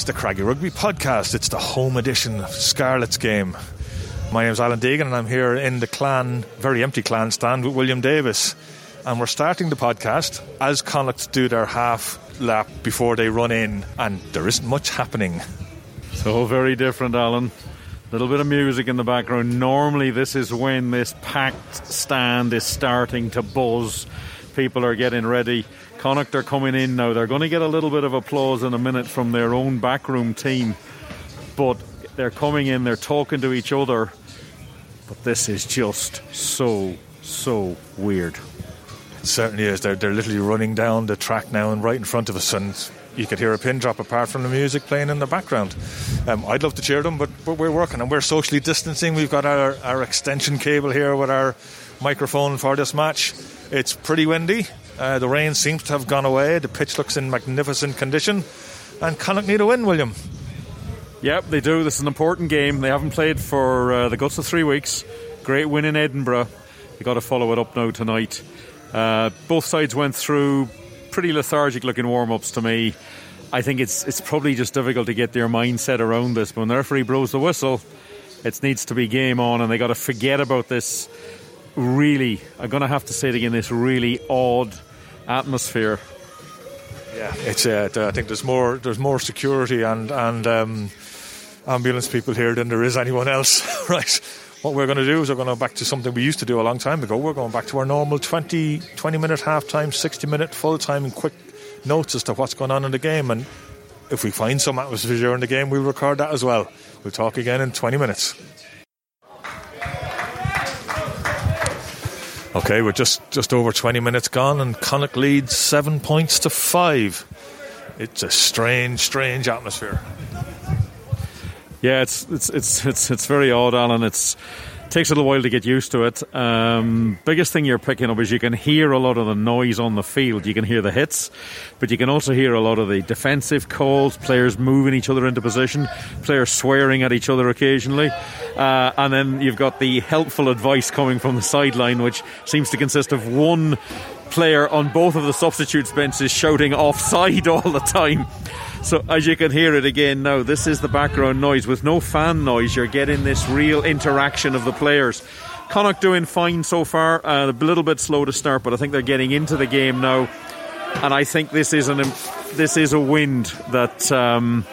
It's the Craggy Rugby Podcast. It's the home edition of Scarlet's game. My name is Alan Deegan, and I'm here in the clan, very empty clan stand with William Davis. And we're starting the podcast as Connacht do their half lap before they run in, and there isn't much happening. So very different, Alan. A little bit of music in the background. Normally, this is when this packed stand is starting to buzz. People are getting ready. Connacht are coming in now. They're going to get a little bit of applause in a minute from their own backroom team, but they're coming in. They're talking to each other. But this is just so so weird. It certainly is. They're, they're literally running down the track now and right in front of us, and you could hear a pin drop apart from the music playing in the background. Um, I'd love to cheer them, but, but we're working and we're socially distancing. We've got our, our extension cable here with our microphone for this match. It's pretty windy. Uh, the rain seems to have gone away. The pitch looks in magnificent condition. And Connacht need a win, William. Yep, they do. This is an important game. They haven't played for uh, the guts of three weeks. Great win in Edinburgh. They got to follow it up now tonight. Uh, both sides went through pretty lethargic looking warm ups to me. I think it's it's probably just difficult to get their mindset around this. But when the referee blows the whistle, it needs to be game on, and they got to forget about this. Really, I'm going to have to say it again. This really odd atmosphere. Yeah, it's. Uh, I think there's more. There's more security and and um, ambulance people here than there is anyone else. right. What we're going to do is we're going to go back to something we used to do a long time ago. We're going back to our normal 20, 20 minute half time, 60 minute full time, and quick notes as to what's going on in the game. And if we find some atmosphere during the game, we'll record that as well. We'll talk again in 20 minutes. Okay, we're just, just over 20 minutes gone, and Connacht leads seven points to five. It's a strange, strange atmosphere. Yeah, it's it's it's it's it's very odd, Alan. It's takes a little while to get used to it. Um, biggest thing you're picking up is you can hear a lot of the noise on the field. You can hear the hits, but you can also hear a lot of the defensive calls, players moving each other into position, players swearing at each other occasionally, uh, and then you've got the helpful advice coming from the sideline, which seems to consist of one player on both of the substitutes benches shouting offside all the time. So as you can hear it again now, this is the background noise. With no fan noise, you're getting this real interaction of the players. Connacht doing fine so far. Uh, a little bit slow to start, but I think they're getting into the game now. And I think this is an this is a wind that um,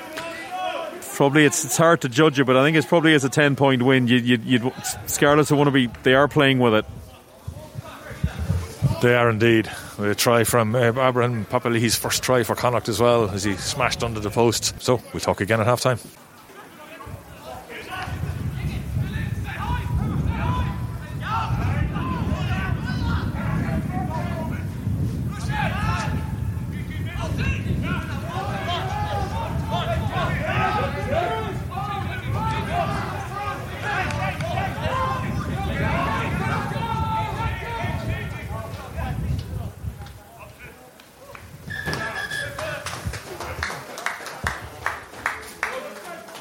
probably it's, it's hard to judge it, but I think it's probably as a ten point win. You, you, you'd Scarlets want to be they are playing with it. They are indeed. A try from uh, Papali'i's first try for Connacht as well as he smashed under the post. So we'll talk again at half time.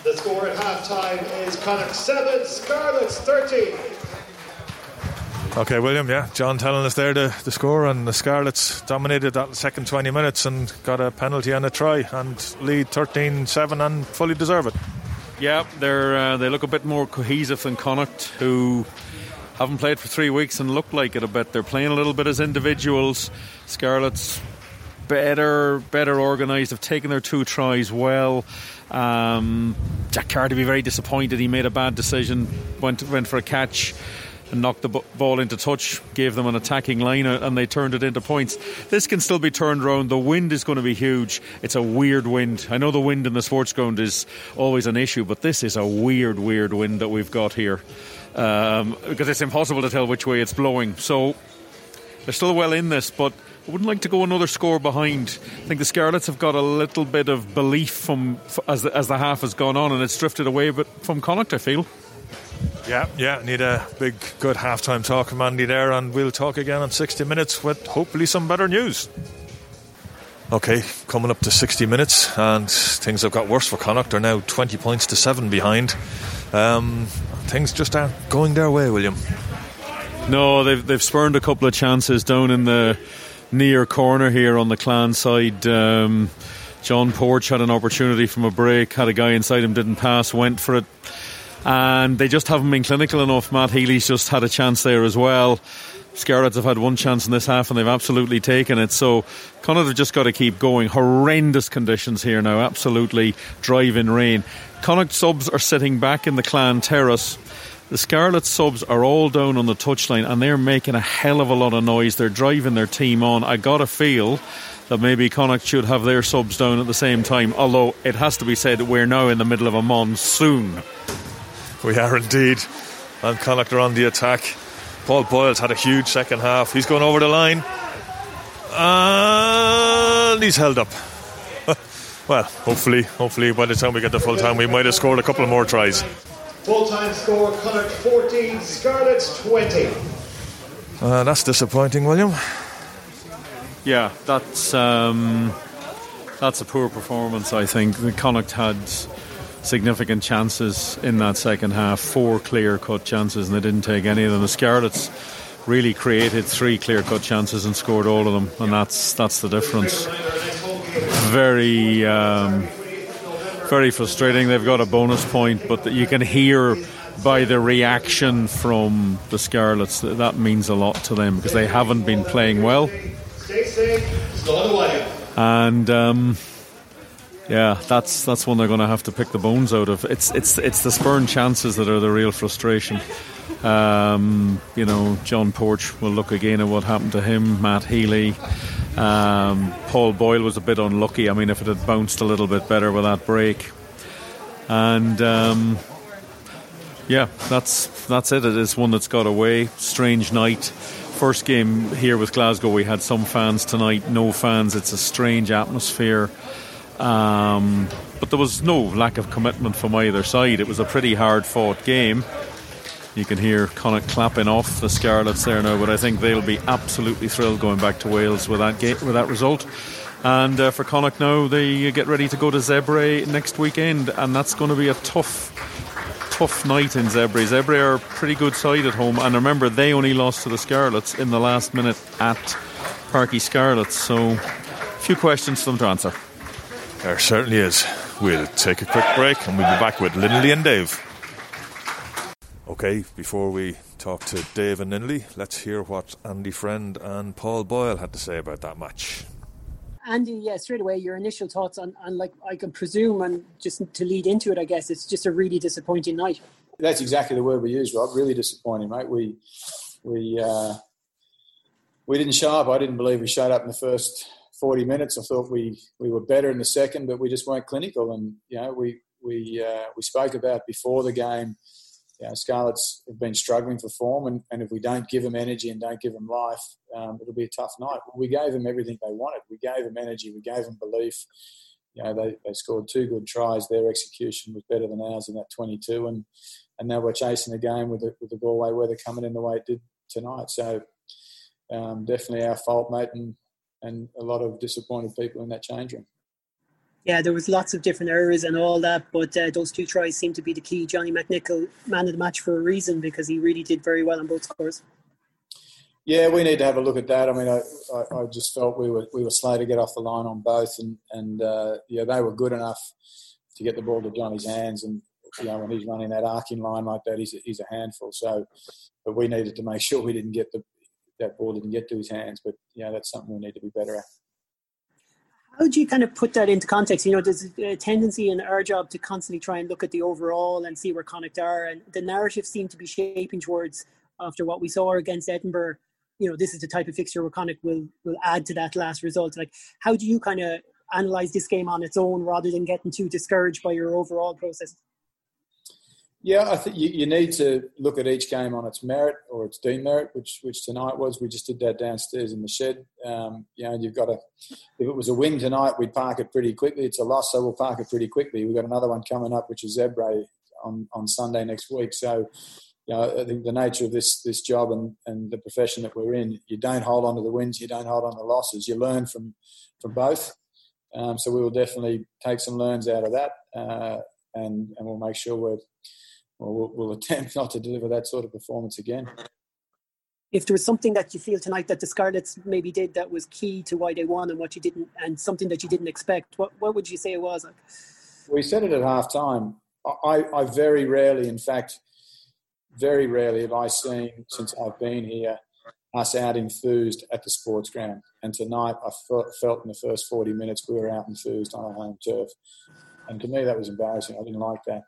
The score at halftime is Connacht 7, Scarlets 13. Okay, William, yeah. John telling us there the, the score, and the Scarlets dominated that second 20 minutes and got a penalty and a try and lead 13 7 and fully deserve it. Yeah, they're uh, they look a bit more cohesive than Connacht, who haven't played for three weeks and look like it a bit. They're playing a little bit as individuals. Scarlets better, better organised. Have taken their two tries well. Um, Jack Carty be very disappointed. He made a bad decision. Went went for a catch and knocked the ball into touch, gave them an attacking line, uh, and they turned it into points. This can still be turned around. The wind is going to be huge. It's a weird wind. I know the wind in the sports ground is always an issue, but this is a weird, weird wind that we've got here um, because it's impossible to tell which way it's blowing. So they're still well in this, but I wouldn't like to go another score behind. I think the Scarlets have got a little bit of belief from as the, as the half has gone on, and it's drifted away. But from Connacht, I feel. Yeah, yeah, need a big, good halftime talk from Andy there, and we'll talk again in 60 minutes with hopefully some better news. Okay, coming up to 60 minutes, and things have got worse for Connacht. They're now 20 points to 7 behind. Um, things just aren't going their way, William. No, they've, they've spurned a couple of chances down in the near corner here on the clan side. Um, John Porch had an opportunity from a break, had a guy inside him, didn't pass, went for it. And they just haven't been clinical enough. Matt Healy's just had a chance there as well. Scarlets have had one chance in this half and they've absolutely taken it. So Connacht have just got to keep going. Horrendous conditions here now, absolutely driving rain. Connacht subs are sitting back in the Clan Terrace. The Scarlet subs are all down on the touchline and they're making a hell of a lot of noise. They're driving their team on. I got a feel that maybe Connacht should have their subs down at the same time, although it has to be said we're now in the middle of a monsoon. We are indeed. And Connacht are on the attack. Paul Boyle's had a huge second half. He's going over the line. And he's held up. well, hopefully, hopefully by the time we get the full time, we might have scored a couple more tries. Full time score Connacht 14, Scarlets 20. Uh, that's disappointing, William. Yeah, that's um, that's a poor performance. I think the Connacht had significant chances in that second half, four clear cut chances, and they didn't take any of them. The Scarlets really created three clear cut chances and scored all of them, and that's that's the difference. Very. Um, very frustrating. They've got a bonus point, but you can hear by the reaction from the Scarlets that that means a lot to them because they haven't been playing well. And um, yeah, that's that's one they're going to have to pick the bones out of. It's it's it's the spurn chances that are the real frustration. Um, you know, John Porch will look again at what happened to him. Matt Healy, um, Paul Boyle was a bit unlucky. I mean, if it had bounced a little bit better with that break, and um, yeah, that's that's it. It is one that's got away. Strange night first game here with Glasgow, we had some fans tonight, no fans. It's a strange atmosphere. Um, but there was no lack of commitment from either side. It was a pretty hard fought game. You can hear Connacht clapping off the Scarlets there now, but I think they'll be absolutely thrilled going back to Wales with that with that result. And uh, for Connacht now, they get ready to go to Zebre next weekend, and that's going to be a tough tough night in Zebre. Zebre are a pretty good side at home, and remember they only lost to the Scarlets in the last minute at Parc y Scarlets. So, a few questions for them to answer. There certainly is. We'll take a quick break, and we'll be back with Linley and Dave. Okay, before we talk to Dave and Linley, let's hear what Andy Friend and Paul Boyle had to say about that match. Andy, yeah, straight away, your initial thoughts on, on like I can presume, and just to lead into it, I guess it's just a really disappointing night. That's exactly the word we use, Rob. Really disappointing, mate. We we uh, we didn't show up. I didn't believe we showed up in the first forty minutes. I thought we we were better in the second, but we just weren't clinical. And you know, we we uh, we spoke about before the game you know, Scarlets have been struggling for form, and, and if we don't give them energy and don't give them life, um, it'll be a tough night. We gave them everything they wanted. We gave them energy. We gave them belief. You know, they, they scored two good tries. Their execution was better than ours in that 22, and and now we're chasing a game with the, with the Galway weather coming in the way it did tonight. So um, definitely our fault, mate, and and a lot of disappointed people in that change room yeah, there was lots of different errors and all that, but uh, those two tries seem to be the key. Johnny McNicholl, man of the match for a reason because he really did very well on both scores. Yeah, we need to have a look at that. I mean, I, I, I just felt we were we were slow to get off the line on both, and and uh, yeah, they were good enough to get the ball to Johnny's hands, and you know when he's running that arcing line like that, he's a, he's a handful. So, but we needed to make sure we didn't get the that ball didn't get to his hands. But yeah, that's something we need to be better at. How do you kind of put that into context? You know, there's a tendency in our job to constantly try and look at the overall and see where Connacht are, and the narrative seemed to be shaping towards after what we saw against Edinburgh. You know, this is the type of fixture where Connacht will will add to that last result. Like, how do you kind of analyze this game on its own rather than getting too discouraged by your overall process? Yeah, I think you, you, need to look at each game on its merit or its demerit, which which tonight was. We just did that downstairs in the shed. Um, you know, you've got to. If it was a win tonight, we'd park it pretty quickly. It's a loss, so we'll park it pretty quickly. We've got another one coming up, which is Zebre on on Sunday next week. So, you know, I think the nature of this this job and, and the profession that we're in, you don't hold on to the wins, you don't hold on to the losses. You learn from from both. Um, so we will definitely take some learns out of that, uh, and and we'll make sure we're well, we'll, we'll attempt not to deliver that sort of performance again. if there was something that you feel tonight that the Scarlets maybe did that was key to why they won and what you didn't, and something that you didn't expect, what what would you say it was? Like? We said it at half time. I, I very rarely, in fact, very rarely have I seen since I've been here us out enthused at the sports ground. And tonight I felt in the first 40 minutes we were out enthused on our home turf. And to me, that was embarrassing. I didn't like that.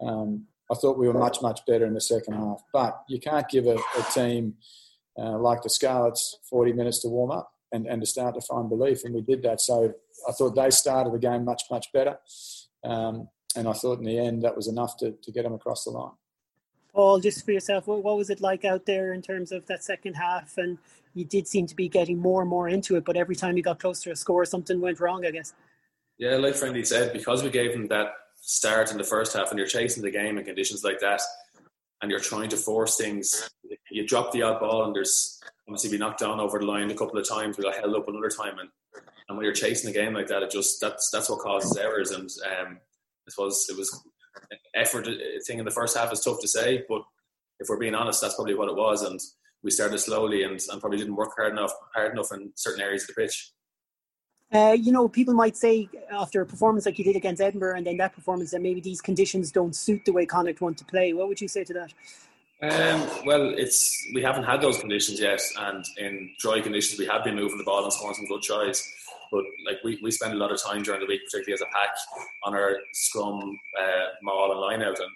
Um, I thought we were much, much better in the second half. But you can't give a, a team uh, like the Scarlets 40 minutes to warm up and, and to start to find belief. And we did that. So I thought they started the game much, much better. Um, and I thought in the end that was enough to, to get them across the line. Paul, just for yourself, what, what was it like out there in terms of that second half? And you did seem to be getting more and more into it, but every time you got close to a score, something went wrong, I guess. Yeah, like Friendly said, because we gave them that start in the first half and you're chasing the game in conditions like that and you're trying to force things, you drop the odd ball and there's obviously we knocked down over the line a couple of times, we got held up another time and, and when you're chasing the game like that, it just that's that's what causes errors and um, I suppose it was effort thing in the first half is tough to say, but if we're being honest, that's probably what it was and we started slowly and, and probably didn't work hard enough hard enough in certain areas of the pitch. Uh, you know, people might say after a performance like you did against Edinburgh and then that performance that maybe these conditions don't suit the way Connacht want to play. What would you say to that? Um, well, it's we haven't had those conditions yet, and in dry conditions we have been moving the ball and scoring some good tries. But like we, we spend a lot of time during the week, particularly as a pack, on our scrum, uh, maul, and line out, and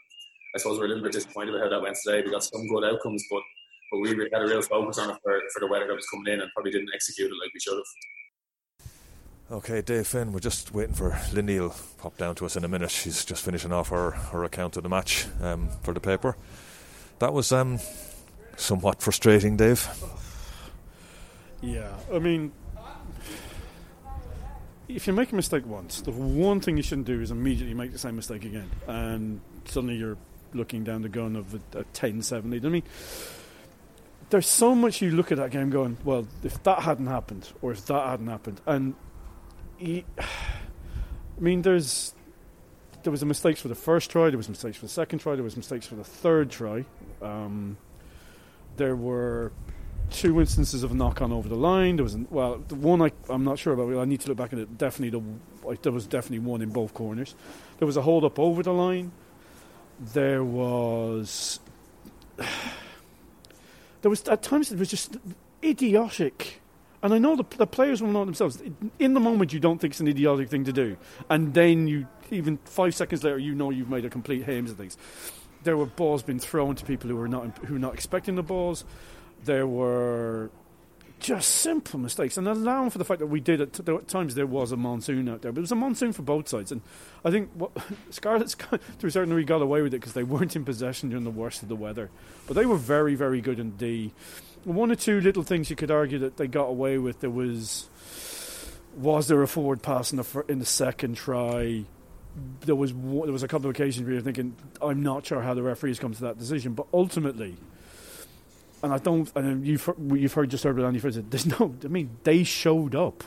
I suppose we're a little bit disappointed about how that went today. We got some good outcomes, but but we had a real focus on it for, for the weather that was coming in, and probably didn't execute it like we should have. Okay, Dave Finn, we're just waiting for Lindy will pop down to us in a minute. She's just finishing off her, her account of the match um, for the paper. That was um, somewhat frustrating, Dave. Yeah, I mean, if you make a mistake once, the one thing you shouldn't do is immediately make the same mistake again, and suddenly you're looking down the gun of a, a 10-7 lead. I mean, there's so much you look at that game going, well, if that hadn't happened, or if that hadn't happened, and he, I mean, there's there was a mistakes for the first try, there was mistakes for the second try, there was mistakes for the third try. Um, there were two instances of a knock on over the line. There was well, the one I, I'm not sure about. I need to look back at it. Definitely, the, like, there was definitely one in both corners. There was a hold up over the line. There was. There was at times it was just idiotic and I know the, the players will know themselves. In the moment, you don't think it's an idiotic thing to do, and then you even five seconds later, you know you've made a complete hames of things. There were balls being thrown to people who were not who were not expecting the balls. There were just simple mistakes, and allowing for the fact that we did it. At times there was a monsoon out there, but it was a monsoon for both sides. And I think what Scarlets, to a certain degree, got away with it because they weren't in possession during the worst of the weather. But they were very, very good indeed. One or two little things you could argue that they got away with. There was was there a forward pass in the in the second try? There was there was a couple of occasions where you're thinking, I'm not sure how the referees come to that decision, but ultimately, and I don't, and you've you've heard just heard Andy Fraser. There's no, I mean, they showed up,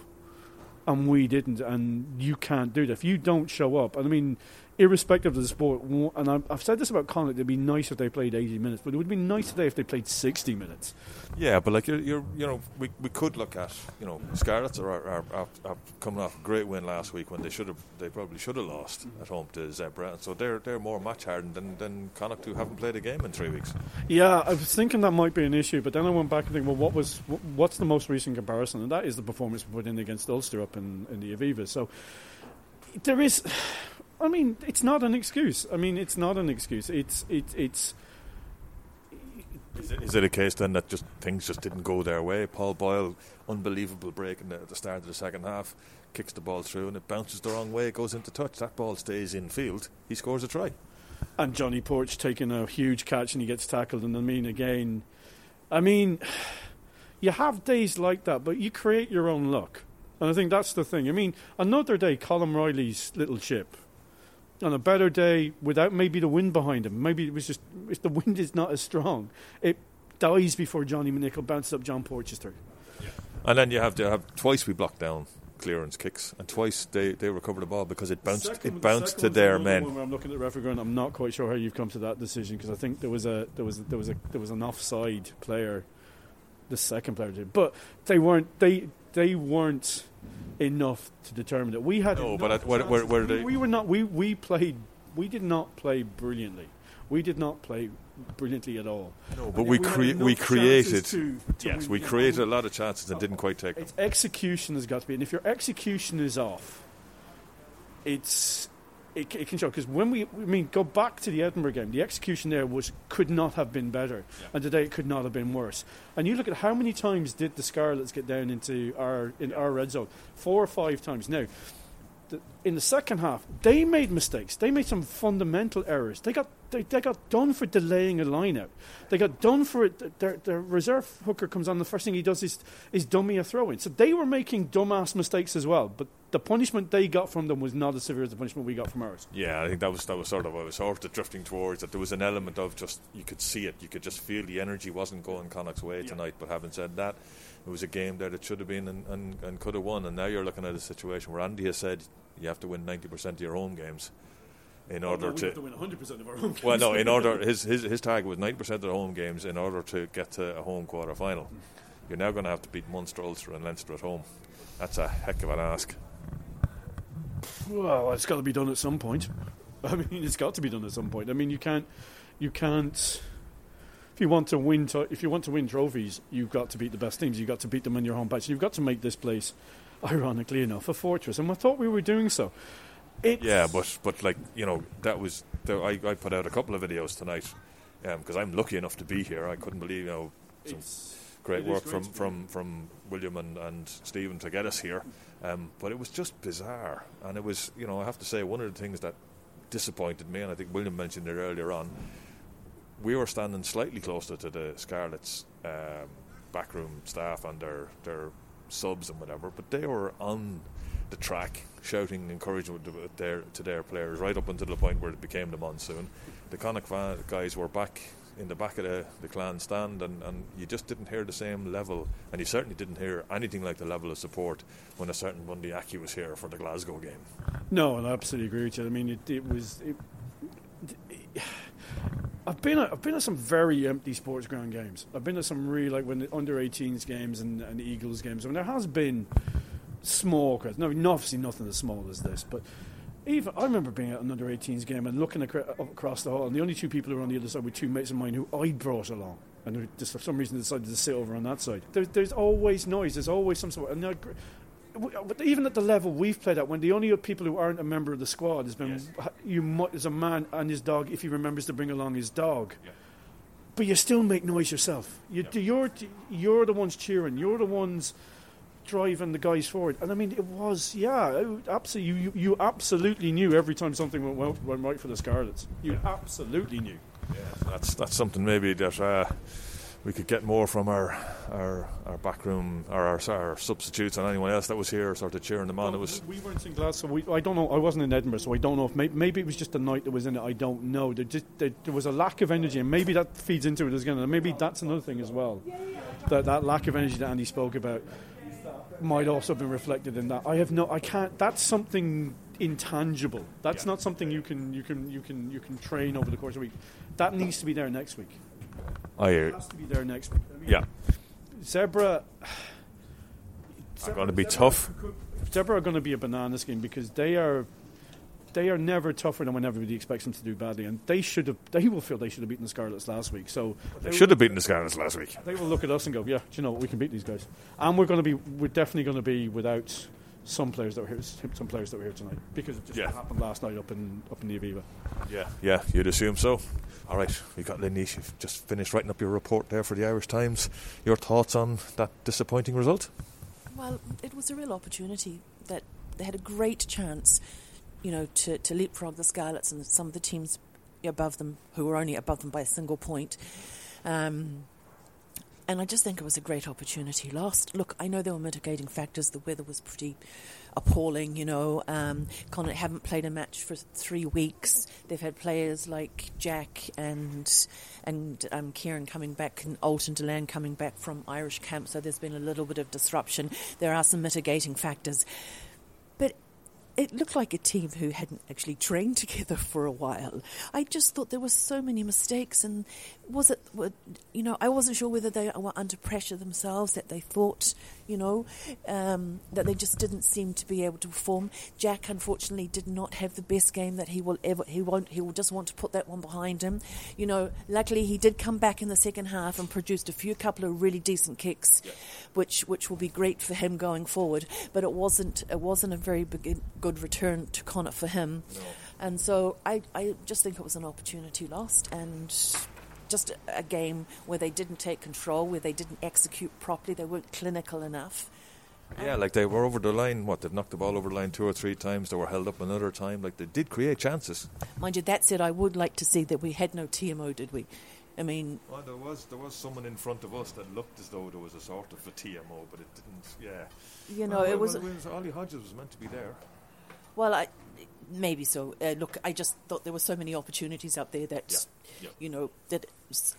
and we didn't, and you can't do that if you don't show up. And I mean, irrespective of the sport, and I've said this about Connacht, it'd be nice if they played 80 minutes, but it would be nice today if they played 60 minutes. Yeah, but like you're, you're you know, we, we could look at you know, Scarlets are, are, are, are coming off a great win last week when they should have, they probably should have lost mm. at home to Zebre, and so they're they're more match hardened than than Connacht who haven't played a game in three weeks. Yeah, I was thinking that might be an issue, but then I went back and think, well, what was what's the most recent comparison, and that is the performance we put in against Ulster up in in the Aviva. So there is I mean, it's not an excuse. I mean, it's not an excuse. It's it, it's. Is it, is it a case then that just things just didn't go their way? Paul Boyle, unbelievable break the, at the start of the second half, kicks the ball through and it bounces the wrong way, goes into touch. That ball stays in field. He scores a try. And Johnny Porch taking a huge catch and he gets tackled. And I mean, again, I mean, you have days like that, but you create your own luck. And I think that's the thing. I mean, another day, Colm Reilly's little chip on a better day without maybe the wind behind him. Maybe it was just if the wind is not as strong, it dies before Johnny McNicholl bounces up John Porchester. Yeah. And then you have to have twice we blocked down clearance kicks, and twice they, they recovered the ball because it bounced second, it bounced the to their men. I'm looking at the referee going, I'm not quite sure how you've come to that decision because I think there was a there was there was a there was an offside player the second player did, but they weren't. They they weren't enough to determine that We had No, but at- where- where- where we, they- we were not. We we played. We did not play brilliantly. We did not play brilliantly at all. No, but we had crea- we created- To, to Yes, we created a lot of chances and didn't quite take them. Its execution has got to be, and if your execution is off, it's it, it can show. Because when we, I mean, go back to the Edinburgh game, the execution there was could not have been better, and today it could not have been worse. And you look at how many times did the Scarlets get down into our in our red zone? Four or five times. Now, the, in the second half, they made mistakes. They made some fundamental errors. They got they, they got done for delaying a line out. They got done for it. Their, their reserve hooker comes on. The first thing he does is is dummy a throw in. So they were making dumbass mistakes as well. But the punishment they got from them was not as severe as the punishment we got from ours. Yeah, I think that was that was sort of what I was sort of drifting towards. That there was an element of just you could see it, you could just feel the energy wasn't going Connacht's way tonight. But having said that, it was a game there that should have been and, and, and could have won. And now you're looking at a situation where Andy has said you have to win ninety percent of your home games in order we to. have to win 100 percent of our own. Well, no, in order his his his target was ninety percent of the home games in order to get to a home quarter final. You're now going to have to beat Munster, Ulster, and Leinster at home. That's a heck of an ask. Well, it's got to be done at some point. I mean, it's got to be done at some point. I mean, you can't, you can't. If you want to win, to, if you want to win trophies, you've got to beat the best teams. You've got to beat them in your home patch. You've got to make this place, ironically enough, a fortress. And I thought we were doing so. It's, Yeah, but but like you know, that was the, I, I put out a couple of videos tonight because I'm lucky enough to be here. I couldn't believe you know some it's, great work great from, from, from William and, and Stephen to get us here. Um, but it was just bizarre, and it was you know I have to say one of the things that disappointed me, and I think William mentioned it earlier on. We were standing slightly closer to the Scarlets um, backroom staff and their their subs and whatever, but they were on the track shouting encouragement to their to their players right up until the point where it became the monsoon. The Connacht guys were back in the back of the, the clan stand and, and you just didn't hear the same level and you certainly didn't hear anything like the level of support when a certain Bundee Aki was here for the Glasgow game. No, I absolutely agree with you. I mean, it, it was. It, it, I've been at, I've been at some very empty sports ground games. I've been at some really like when the under 18s games and, and Eagles games. I mean, there has been small crowds. No, obviously nothing as small as this, but even I remember being at an under 18s game and looking acro- across the hall, and the only two people who were on the other side were two mates of mine who I'd brought along, and who just for some reason decided to sit over on that side. There, there's always noise. There's always some sort. And I agree- uh, even at the level we've played at, when the only people who aren't a member of the squad has been you might as a man and his dog if he remembers to bring along his dog. But you still make noise yourself. You, You're you're the ones cheering. You're the ones driving the guys forward. And I mean, it was yeah, it- absolutely. You, you you absolutely knew every time something went well, went right for the Scarlets. You absolutely knew. Yeah, that's that's something maybe that uh, we could get more from our our, our backroom or our, our substitutes and anyone else that was here sort of cheering them on. It was we weren't in Glasgow. We, I don't know. I wasn't in Edinburgh, so I don't know if maybe, maybe it was just the night that was in it. I don't know. There, just, there, there was a lack of energy, and maybe that feeds into it as again. And maybe that's another thing as well. That that lack of energy that Andy spoke about might also have been reflected in that. I have no. I can't. That's something intangible. That's not something you can you can you can you can train over the course of a week. That needs to be there next week. I hear It has to be there next week. I mean, yeah, Zebre. are going to be tough. Zebre are going to be a banana skin because they are they are never tougher than when everybody expects them to do badly, and they should have. They will feel they should have beaten the Scarlets last week. So They should have beaten the Scarlets last week. they will look at us and go, "Yeah, do you know what? We can beat these guys." And we're going to be. We're definitely going to be without some players that were here. Some players that were here tonight because it just Yeah. happened last night up in up in the Aviva. Yeah, yeah, you'd assume so. All right, we got Linish. You've just finished writing up your report there for the Irish Times. Your thoughts on that disappointing result? Well, it was a real opportunity that they had a great chance, you know, to, to leapfrog the Scarlets and some of the teams above them who were only above them by a single point. Um, and I just think it was a great opportunity. lost. look, I know there were mitigating factors. The weather was pretty appalling, you know. Um, Connacht haven't played a match for three weeks. They've had players like Jack and and um, Kieran coming back and Ultan Dillane coming back from Irish camp, so there's been a little bit of disruption. There are some mitigating factors. It looked like a team who hadn't actually trained together for a while. I just thought there were so many mistakes, and was it, you know, I wasn't sure whether they were under pressure themselves, that they thought, you know, um, that they just didn't seem to be able to perform. Jack, unfortunately, did not have the best game that he will ever, he won't, he will just want to put that one behind him. You know, luckily he did come back in the second half and produced a few couple of really decent kicks, yeah. which, which will be great for him going forward, but it wasn't, it wasn't a very big, good return to Connacht for him. No. And so I, I just think it was an opportunity lost and just a game where they didn't take control, where they didn't execute properly, they weren't clinical enough. Yeah, um, like they were over the line. What they've knocked the ball over the line two or three times. They were held up another time. Like they did create chances. Mind you, that said, I would like to see that we had no TMO, did we? I mean, well, there was there was someone in front of us that looked as though there was a sort of a TMO, but it didn't. Yeah, you know, well, it was. Well, Ollie Hodges was meant to be there. Well, I, maybe so. Uh, look, I just thought there were so many opportunities out there that, yeah. Yeah. you know, that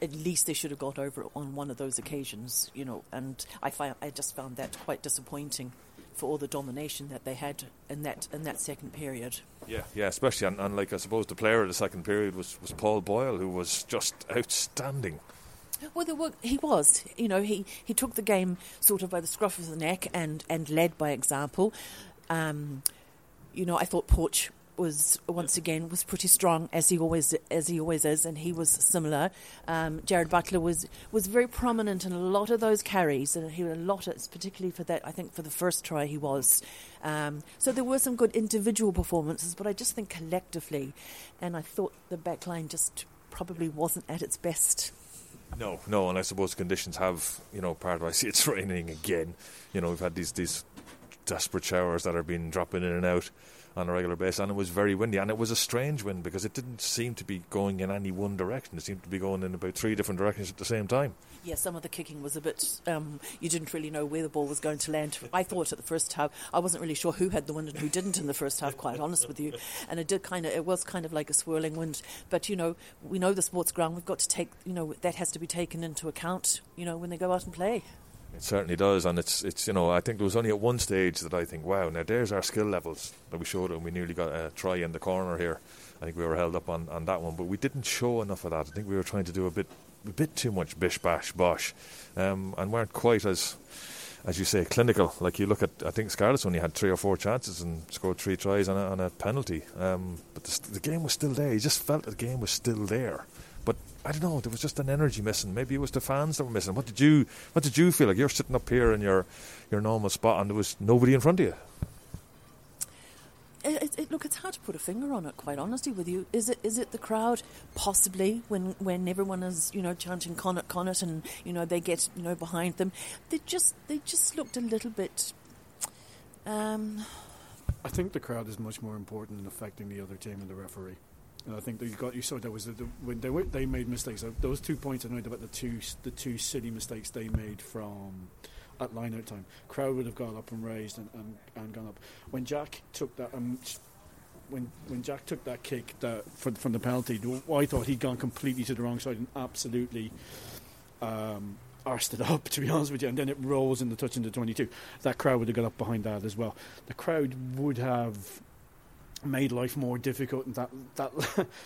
at least they should have got over it on one of those occasions, you know. And I find I just found that quite disappointing for all the domination that they had in that in that second period. Yeah, yeah, especially and, and like I suppose the player of the second period was, was Paul Boyle, who was just outstanding. Well, were, he was. You know, he, he took the game sort of by the scruff of the neck and, and led by example. Um, you know, I thought Porch was once again was pretty strong as he always as he always is, and he was similar. Um, Jarrad Butler was was very prominent in a lot of those carries, and he had a lot, of, particularly for that. I think for the first try he was. Um, so there were some good individual performances, but I just think collectively, and I thought the backline just probably wasn't at its best. No, no, and I suppose conditions have, you know, part of I see it's raining again. You know, we've had these these desperate showers that are being dropping in and out on a regular basis, and it was very windy, and it was a strange wind because it didn't seem to be going in any one direction. It seemed to be going in about three different directions at the same time. Yeah, some of the kicking was a bit. Um, you didn't really know where the ball was going to land. I thought at the first half, I wasn't really sure who had the wind and who didn't in the first half. Quite honest with you, and it did kind of. It was kind of like a swirling wind. But you know, we know the sports ground. We've got to take. You know, that has to be taken into account. You know, when they go out and play. It certainly does, and it's it's you know I think there was only at one stage that I think wow now there's our skill levels that we showed and we nearly got a try in the corner here. I think we were held up on, on that one, but we didn't show enough of that. I think we were trying to do a bit a bit too much bish bash bosh, um, and weren't quite as as you say clinical. Like you look at I think Scarlets only had three or four chances and scored three tries on a, on a penalty, um, but the, the game was still there. You just felt the game was still there. I don't know. There was just an energy missing. Maybe it was the fans that were missing. What did you What did you feel like? You're sitting up here in your your normal spot, and there was nobody in front of you. It, it, look, it's hard to put a finger on it. Quite honestly, with you, is it is it the crowd? Possibly when when everyone is you know chanting Connacht Connacht and you know they get you know behind them, they just they just looked a little bit. Um, I think the crowd is much more important in affecting the other team and the referee. And I think you got you saw there was the, when they were, they made mistakes. Those two points I know about the two the two city mistakes they made from at line out time. Crowd would have gone up and raised and, and, and gone up. When Jack took that um, when when Jack took that kick that from, from the penalty, I thought he'd gone completely to the wrong side and absolutely um, arsed it up, to be honest with you. And then it rolls in the touch into 22. That crowd would have got up behind that as well. The crowd would have made life more difficult and that that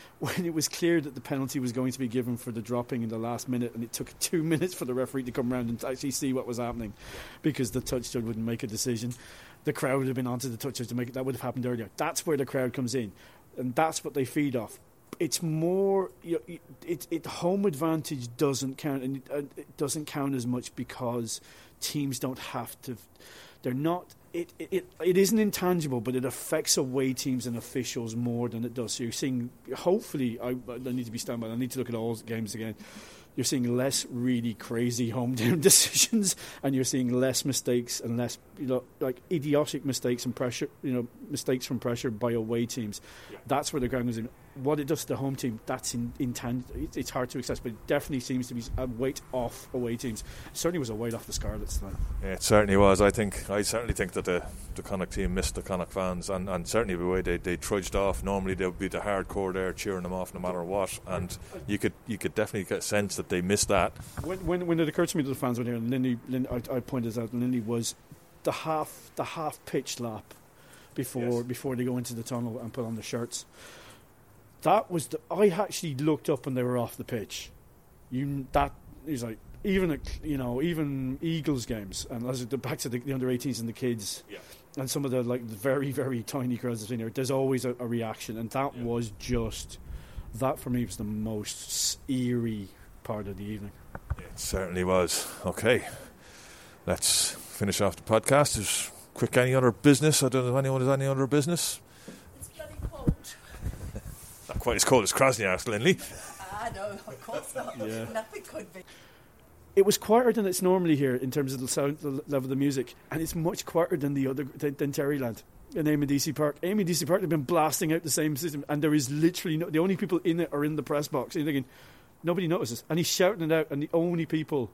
when it was clear that the penalty was going to be given for the dropping in the last minute and it took two minutes for the referee to come around and actually see what was happening because the touch judge wouldn't make a decision. The crowd would have been onto the touch judge to make it. That would have happened earlier. That's where the crowd comes in and that's what they feed off. It's more you know, it, it home advantage doesn't count and it, uh, it doesn't count as much because teams don't have to they're not it, it, it isn't intangible, but it affects away teams and officials more than it does. So you're seeing, hopefully, I, I need to be stand by. I need to look at all games again. You're seeing less really crazy home down decisions, and you're seeing less mistakes and less, you know, like idiotic mistakes and pressure, you know, mistakes from pressure by away teams. Yeah. That's where the ground is in what it does to the home team, that's in, in it's hard to access, but it definitely seems to be a weight off away teams. It certainly was a weight off the Scarlets tonight. Yeah, it certainly was. I think I certainly think that the the Connacht team missed the Connacht fans, and, and certainly the way they, they trudged off. Normally they would be the hardcore there cheering them off no matter what, and you could you could definitely get a sense that they missed that. When when, when it occurred to me that the fans were there, and Lindy, Lindy I, I pointed out, Lindy was the half the half pitch lap before before they go into the tunnel and put on the shirts. That was the. I actually looked up and they were off the pitch. You that is like even at, you know even Eagles games and as the back to the, the under 18s and the kids. Yeah. And some of the like very very tiny crowds that's in there. There's always a, a reaction, and that Yeah. was just that for me was the most eerie part of the evening. It certainly was. Okay, let's finish off the podcast. There's quick any other business? I don't know if anyone has any other business. It's bloody cold. Not quite as cold as Krasnoyarsk, Linley. I ah, know, of course not. Yeah. Nothing could be. It was quieter than it's normally here in terms of the sound, the level of the music, and it's much quieter than the other than, than Terryland in Eamonn Deacy Park. Eamonn Deacy Park have been blasting out the same system, and there is literally no, the only people in it are in the press box. And you're thinking nobody notices, and he's shouting it out, and the only people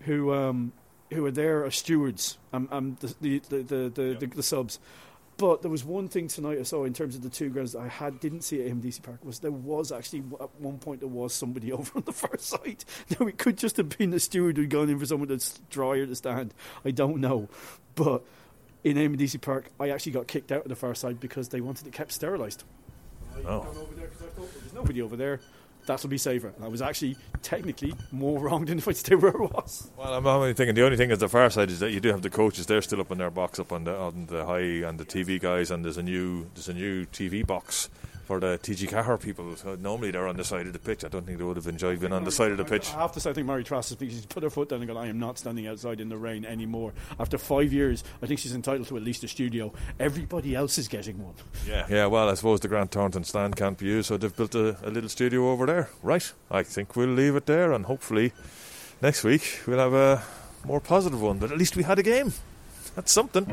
who um, who are there are stewards and, and the, the, the, the, the, the, the subs. But there was one thing tonight I saw in terms of the two grounds that I had didn't see at Eamonn Deacy Park was there was actually at one point there was somebody over on the far side. Now it could just have been the steward who'd gone in for someone that's drier to stand. I don't know, but in Eamonn Deacy Park I actually got kicked out of the far side because they wanted it kept sterilised. Oh. There's nobody over there. That'll be safer. And I was actually technically more wrong than if I stayed where I was. Well, I'm only thinking the only thing is the far side is that you do have the coaches. They're still up in their box, up on the on the high and the TV guys, and there's a new there's a new TV box for uh, the TG Cahar people. Normally they're on the side of the pitch. I don't think they would have enjoyed being on the side of the pitch. I have to say, I think Mary Trask because she's put her foot down and gone, I am not standing outside in the rain anymore. After five years, I think she's entitled to at least a studio. Everybody else is getting one. Yeah, yeah. Well, I suppose the Grant Thornton stand can't be used, so they've built a, a little studio over there. Right. I think we'll leave it there, and hopefully next week we'll have a more positive one. But at least we had a game. That's something.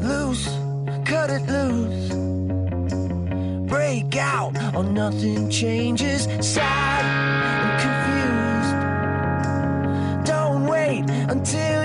loose, cut it loose. Break out, or nothing changes. Sad and confused. Don't wait until